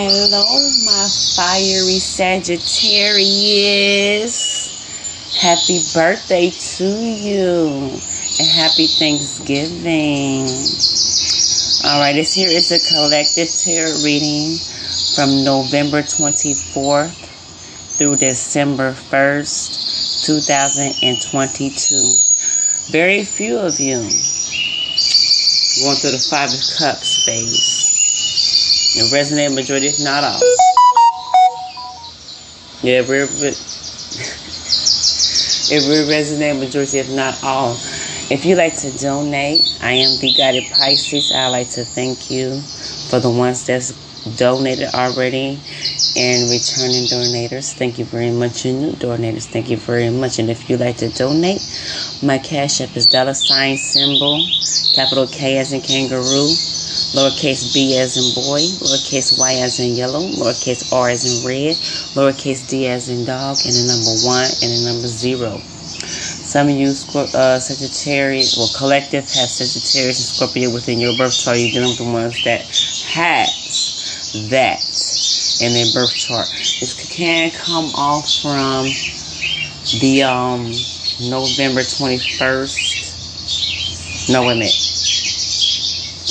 Hello, my fiery Sagittarius. Happy birthday to you and happy Thanksgiving. All right, this here is a collective tarot reading from November 24th through December 1st, 2022. Very few of you going through the Five of Cups phase. It resonate majority, if not all. Yeah, we're, it will resonate majority, if not all. If you like to donate, I am the guided Pisces. I like to thank you for the ones that's donated already and returning donators. Thank you very much. And new donators, thank you very much. And if you like to donate, my cash app is dollar sign symbol, capital K as in kangaroo lowercase b as in boy, lowercase y as in yellow, lowercase r as in red, lowercase d as in dog, and the number one and the number zero. Some of you uh, Sagittarius, well, collective has Sagittarius and Scorpio within your birth chart. You're dealing with the ones that has that in their birth chart. This can come off from the um, November 21st. No, wait a minute.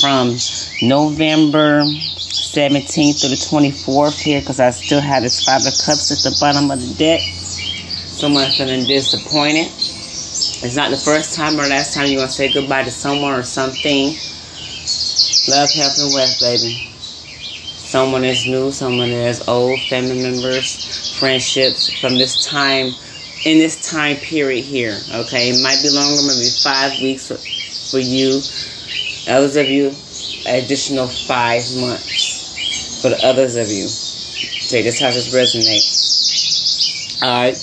From November 17th through the 24th here because I still have this Five of Cups at the bottom of the deck. Someone feeling disappointed. It's not the first time or last time you're going to say goodbye to someone or something. Love, health, and wealth, baby. Someone is new, someone is old, family members, friendships from this time, in this time period here, okay? It might be longer, maybe five weeks for you. Others of you, additional five months for the others of you. Okay, this how this resonate. Alright.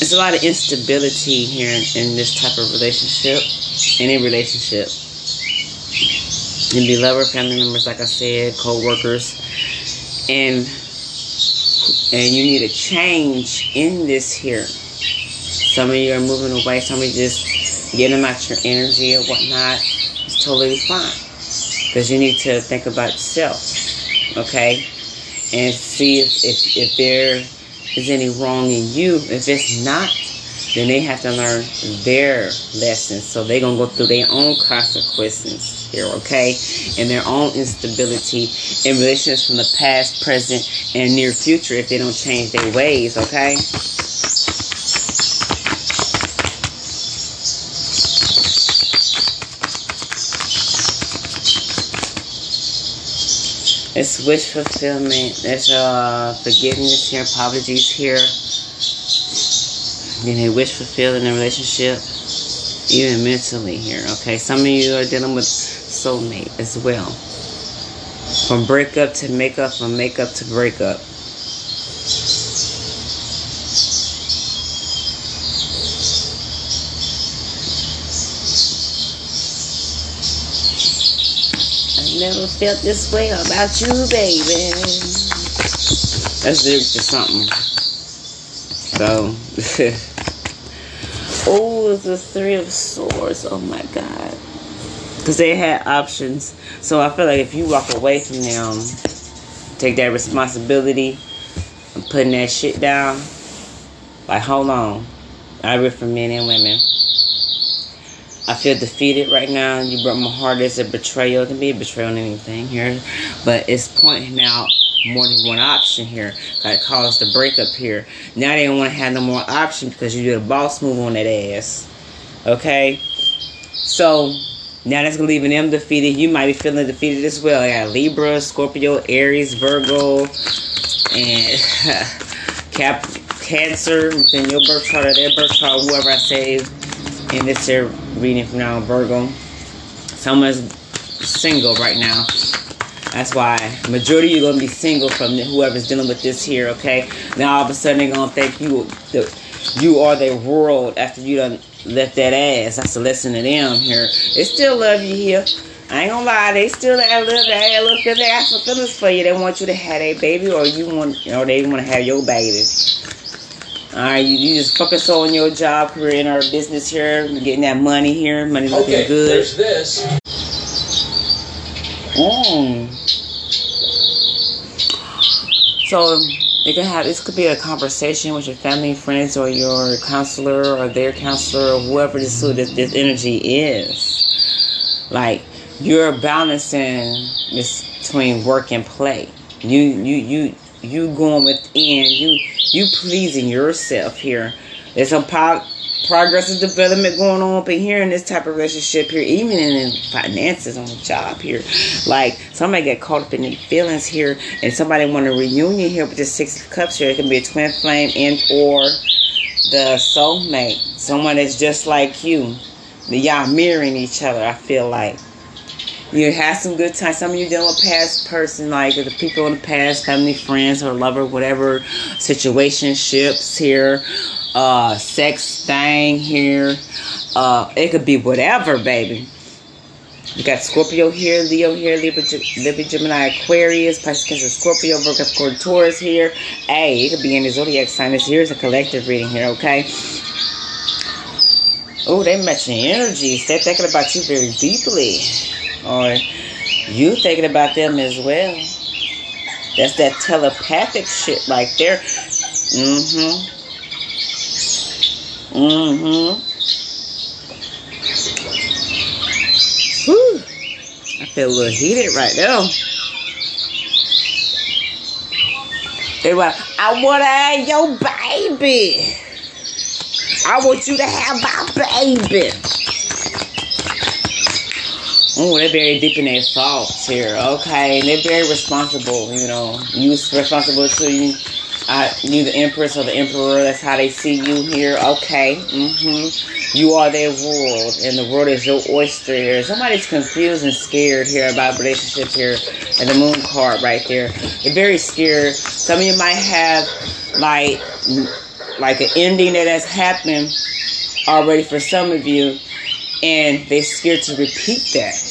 There's a lot of instability here in, this type of relationship, any relationship. You be lover, family members, like I said, co-workers, and and you need a change in this here. Some of you are moving away. Some of you just getting them out your energy or whatnot is totally fine. Because you need to think about yourself, okay? And see if, if, if there is any wrong in you. If it's not, then they have to learn their lessons. So they're going to go through their own consequences here, okay? And their own instability in relationships from the past, present, and near future if they don't change their ways, okay? It's wish fulfillment. There's uh, forgiveness here, apologies here. Then a wish fulfilled in a relationship, even mentally here. Okay, some of you are dealing with soulmate as well. From breakup to makeup, from makeup to breakup. Never felt this way about you, baby. That's lyrics to something. So, oh, the Three of Swords. Oh my God. Because they had options. So I feel like if you walk away from them, take that responsibility and putting that shit down, like, hold on. I read for men and women. I feel defeated right now. You broke my heart. It's a betrayal. It can be a betrayal on anything here. But it's pointing out more than one option here that caused the breakup here. Now they don't want to have no more option because you did a boss move on that ass. Okay? So, now that's going to leave them defeated. You might be feeling defeated as well. I got Libra, Scorpio, Aries, Virgo, and Cap Cancer within your birth chart or their birth chart, whoever I say in this here reading from now Virgo. Someone's single right now. That's why majority you're gonna be single from whoever's dealing with this here, okay? Now all of a sudden they're gonna think you the, you are their world after you done left that ass. That's a lesson to them here. They still love you here. I ain't gonna lie, they still have love that look they got some feelings for you. They want you to have a baby or you want or they wanna have your baby. Alright, you, you just focus on your job, career, in our business here, getting that money here, money looking okay, good. There's this. Mm. So it could have this could be a conversation with your family, friends, or your counselor, or their counselor, or whoever this this, this energy is. Like you're balancing this between work and play. You you you you going within you you pleasing yourself here. There's a po- progress and development going on up in here in this type of relationship here, even in finances on the job here. Like somebody get caught up in their feelings here, and somebody want a reunion here with the six cups here. It can be a twin flame and or the soulmate, someone that's just like you. Y'all mirroring each other. I feel like you had some good times. Some of you dealing with past person, like the people in the past, family, friends, or lover, whatever situationships here, uh, sex thing here. Uh, it could be whatever, baby. You got Scorpio here, Leo here, Libra, Gemini, Aquarius, Pisces, Cancer, Scorpio, Virgo, Capricorn, Taurus here. Hey, it could be the zodiac sign. This here is a collective reading here, okay? Oh, they matching energies. They're thinking about you very deeply or you thinking about them as well. That's that telepathic shit right there. Mm-hmm. Mm-hmm. Whew. I feel a little heated right now. They were, I want to have your baby. I want you to have my baby. Oh, they're very deep in their thoughts here. Okay, and they're very responsible. You know, you responsible to you. I, you the empress or the emperor. That's how they see you here. Okay. Mm-hmm. You are their world, and the world is your oyster here. Somebody's confused and scared here about relationships here, and the moon card right there. They're very scared. Some of you might have like like an ending that has happened already for some of you and they're scared to repeat that.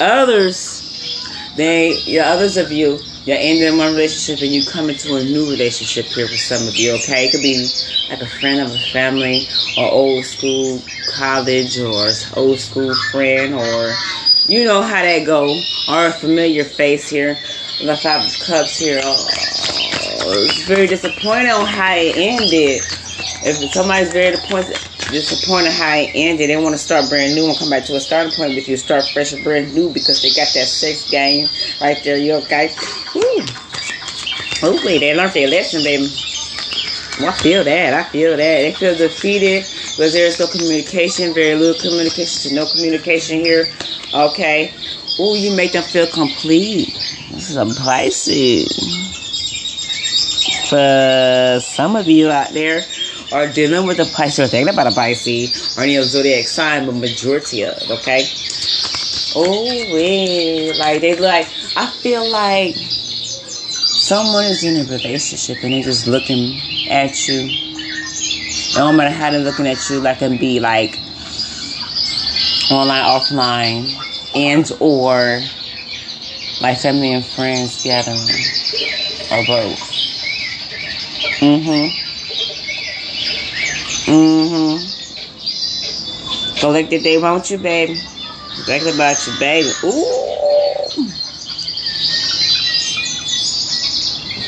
Others, they, yeah, others of you, you're ending one relationship and you come into a new relationship here with some of you, okay? It could be like a friend of a family or old school college or old school friend or you know how that go or a familiar face here. The five of cups here. Oh, it's very disappointing on how it ended. If somebody's very disappointed disappointed how it ended. They want to start brand new and come back to a starting point with you. Start fresh and brand new because they got that sex game right there. You okay? Woo. Hopefully they learned their lesson, baby. I feel that. I feel that. They feel defeated because there's no communication, very little communication to no communication here. Okay. Oh, you make them feel complete. This is a Pisces. For some of you out there, are dealing with a Pisces or thinking about a Pisces or any zodiac sign, but majority of okay. Oh, wait, like they like. I feel like someone is in a relationship and they're just looking at you. No matter how they're looking at you, like can be like online, offline, and or like family and friends gathering or both. Mm-hmm. Mm-hmm. Collected they want you, baby. Thinking about you, baby. Ooh.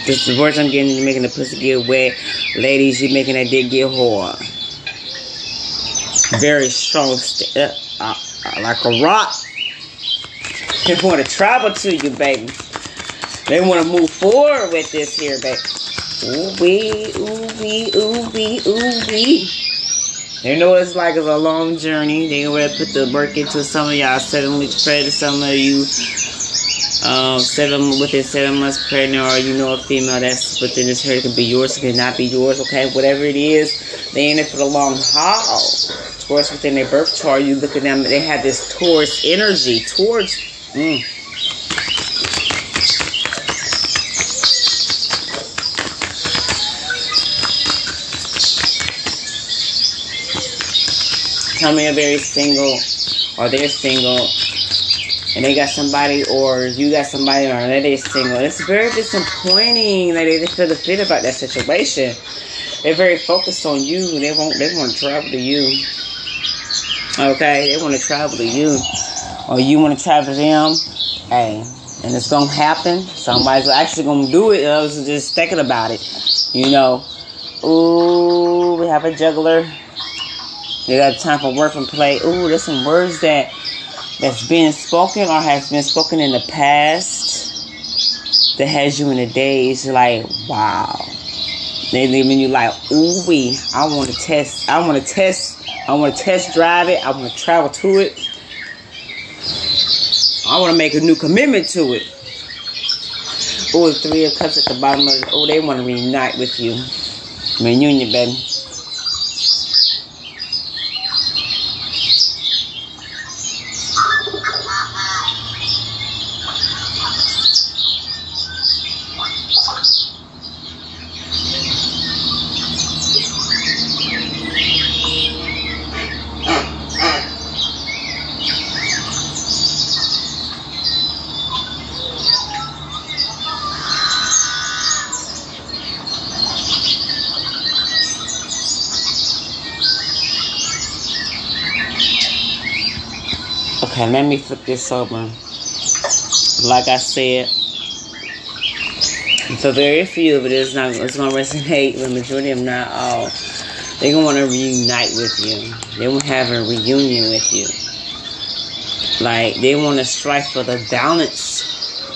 This the words I'm getting, you're making the pussy get wet. Ladies, you're making that dick get hard. Very strong, st- uh, uh, uh, like a rock. They want to travel to you, baby. They want to move forward with this here, baby. Ooh wee, ooh wee, ooh wee, ooh wee. They know it's like it's a long journey. They already put the work into some of y'all seven weeks pregnant. Some of you um, seven within seven months pregnant, or you know a female that's within this hair. It can be yours, it can not be yours. Okay, whatever it is, they in it for the long haul. Taurus within their birth chart, you look at them. They have this Taurus energy towards. Mm, tell me they're very single or they're single and they got somebody or you got somebody or they're single. It's very disappointing that they feel defeated about that situation. They're very focused on you. They won't they want to travel to you. Okay, they want to travel to you. Or you want to travel to them. hey, and it's gonna happen. Somebody's actually gonna do it. I was just thinking about it, you know. Ooh, we have a juggler. You got time for work and play. Ooh, there's some words that that's being spoken or has been spoken in the past that has you in a daze. Like, wow. They leaving you like, ooh wee. I want to test. I want to test. I want to test drive it. I want to travel to it. I want to make a new commitment to it. Oh, the three of cups at the bottom of. Oh, they want to reunite with you. Reunion, baby. Okay, let me flip this over. Like I said, for very few, but it's not it's gonna resonate with majority of not all. They're gonna wanna reunite with you. They wanna have a reunion with you. Like they wanna strive for the balance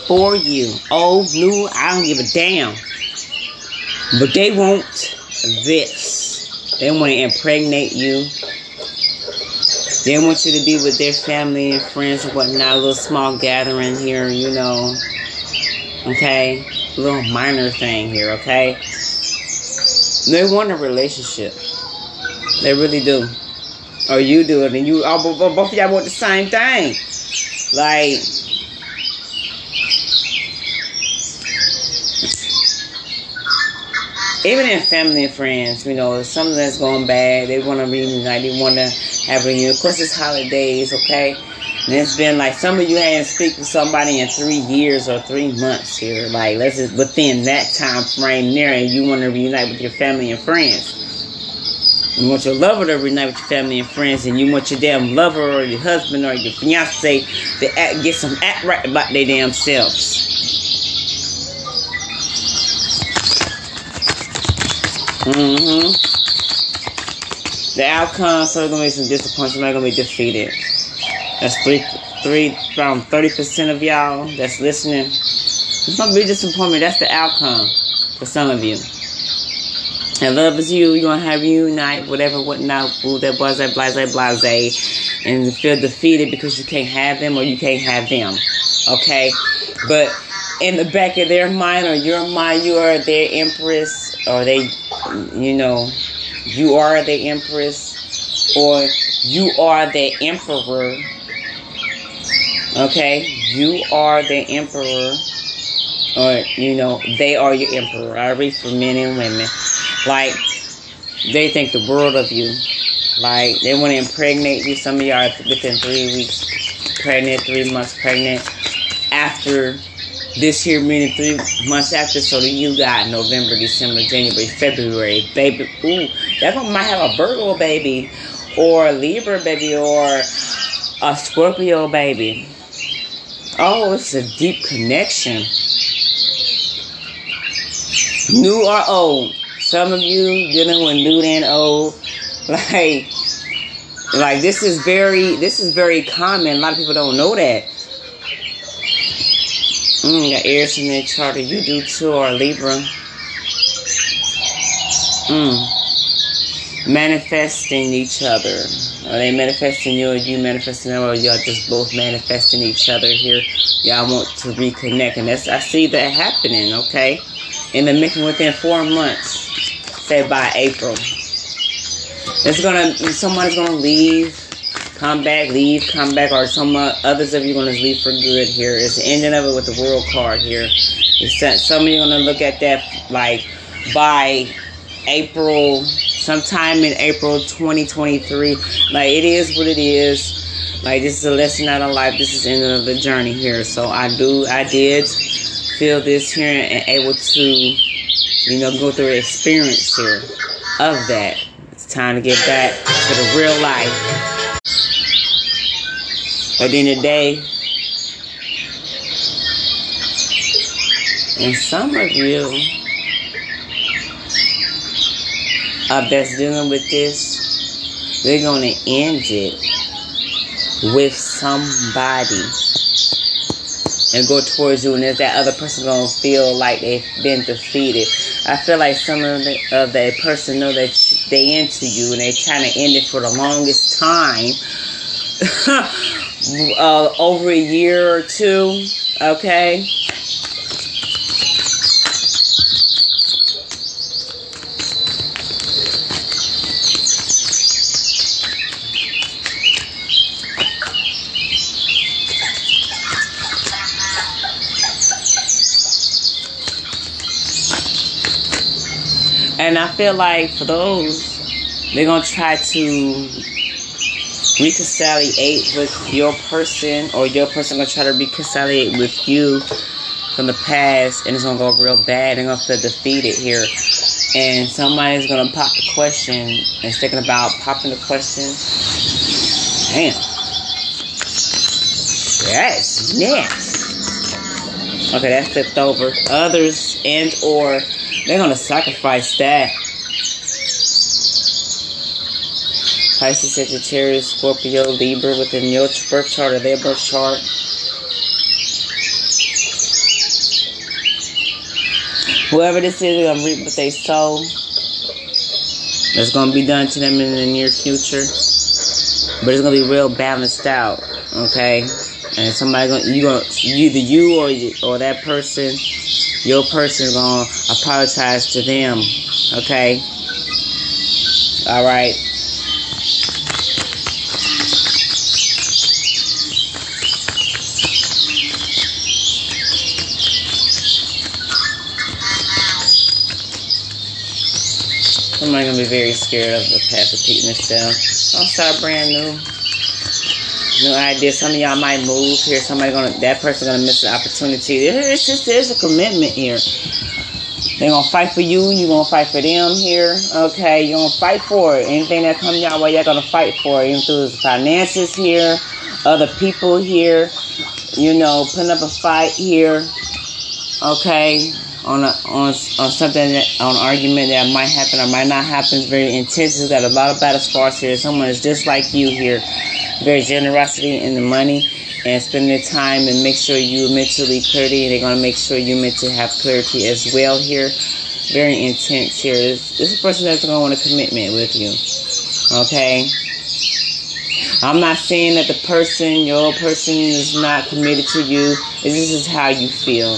for you. Oh, Old, new, I don't give a damn. But they want this. They wanna impregnate you they want you to be with their family and friends and whatnot. A little small gathering here, you know. Okay? A little minor thing here, okay? They want a relationship. They really do. Or you do it, and you oh, all both of y'all want the same thing. Like even in family and friends, you know, if something that's going bad, they want to reunite, they want to a reunion. Of course, it's holidays, okay? And it's been like some of you hadn't speak with somebody in three years or three months here. Like, let's just within that time frame there, and you want to reunite with your family and friends. You want your lover to reunite with your family and friends, and you want your damn lover or your husband or your fiance to act, get some act right about their damn selves. Mm-hmm. The outcome, so gonna be some disappointment. Somebody gonna be defeated. That's three, three, around thirty percent of y'all that's listening. It's gonna be disappointment. That's the outcome for some of you. And love is you. You're gonna have reunite, whatever, whatnot, Ooh, that was that blase, blase, and feel defeated because you can't have them or you can't have them. Okay, but in the back of their mind or your mind, you are their empress or they you know, you are the empress or you are the emperor. Okay? You are the emperor. Or, you know, they are your emperor. I read for men and women. Like, they think the world of you. Like, they want to impregnate you. Some of y'all within three weeks pregnant, three months pregnant. After this year, meaning three months after, so that you got November, December, January, February, baby. Ooh, that one might have a Virgo baby, or a Libra baby, or a Scorpio baby. Oh, it's a deep connection. New or old. Some of you dealing with new and old. Like, like this is very, this is very common. A lot of people don't know that Mm, got Aries in their chart. You do too, or Libra. Mm. Manifesting each other. Are they manifesting you or you manifesting them or y'all just both manifesting each other here? Y'all want to reconnect. And that's I see that happening, okay? In the making within four months. Say by April. It's gonna someone's gonna leave come back, leave, come back, or some others of you going to leave for good here. It's the ending of it with the world card here. It's that some of you going to look at that like by April, sometime in April 2023. Like it is what it is. Like this is a lesson out of life. This is the end of the journey here. So I do, I did feel this here and able to, you know, go through an experience here of that. It's time to get back to the real life. At the end of the day, And some of you uh, that's dealing with this, they're going to end it with somebody and go towards you, and is that other person gonna feel like they've been defeated? I feel like some of the, of that person know that they into you, and they're trying to end it for the longest time, uh, over a year or two. Okay. And I feel like for those, they're going to try to reconciliate with your person, or your person to try to reconciliate with you from the past, and it's to go real bad. Going to feel defeated here. And somebody's to pop the question and thinking about popping the question. Damn. That's next. Okay, that's flipped over. Others and or they're to sacrifice that. Pisces, Sagittarius, Scorpio, Libra within your birth chart or their birth chart. Whoever this is, they're going to reap what they sow. That's going to be done to them in the near future. But it's going to be real balanced out. Okay? And somebody going to, you going to, either you or, or that person your person gonna apologize to them. Okay? Alright. Somebody gonna be very scared of the past repeating itself. I'll start brand new. New idea. Some of y'all might move here. Somebody gonna that person gonna miss the opportunity. It's just there's a commitment here. They're gonna fight for you, you gonna fight for them here. Okay, you're gonna fight for it. Anything that comes y'all way, you're gonna fight for it. Even through the finances here, other people here, you know, putting up a fight here. Okay. On a, on on something that, on argument that might happen or might not happen. It's very intense. It's got a lot of battle scars here. Someone is just like you here very generosity in the money and spend their time and make sure you mentally clarity. They're going to make sure you mentally have clarity as well here. Very intense here. This, this is a person that's going to want a commitment with you. Okay? I'm not saying that the person, your person, is not committed to you. This is how you feel.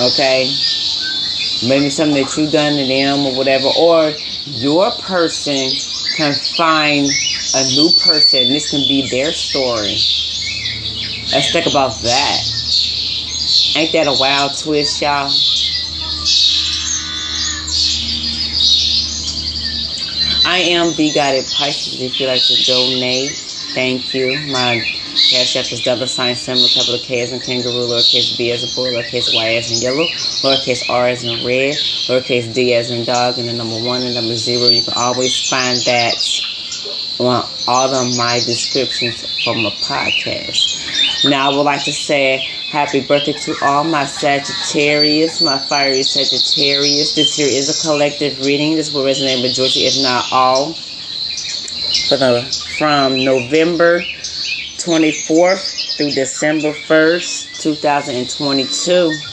Okay? Maybe something that you've done to them or whatever. Or your person can find a new person. This can be their story. Let's think about that. Ain't that a wild twist, y'all? I am the guided Pisces. If you'd like to donate, thank you. My cash app is dollar sign symbol, capital K as in kangaroo, lowercase b as in boy, lowercase y as in yellow, lowercase r as in red, lowercase d as in dog, and the number one and number zero. You can always find that on all of my descriptions from a podcast. Now, I would like to say happy birthday to all my Sagittarius, my fiery Sagittarius. This here is a collective reading. This will resonate with majority, if not all, for the, uh, from November 24th through December 1st, 2022.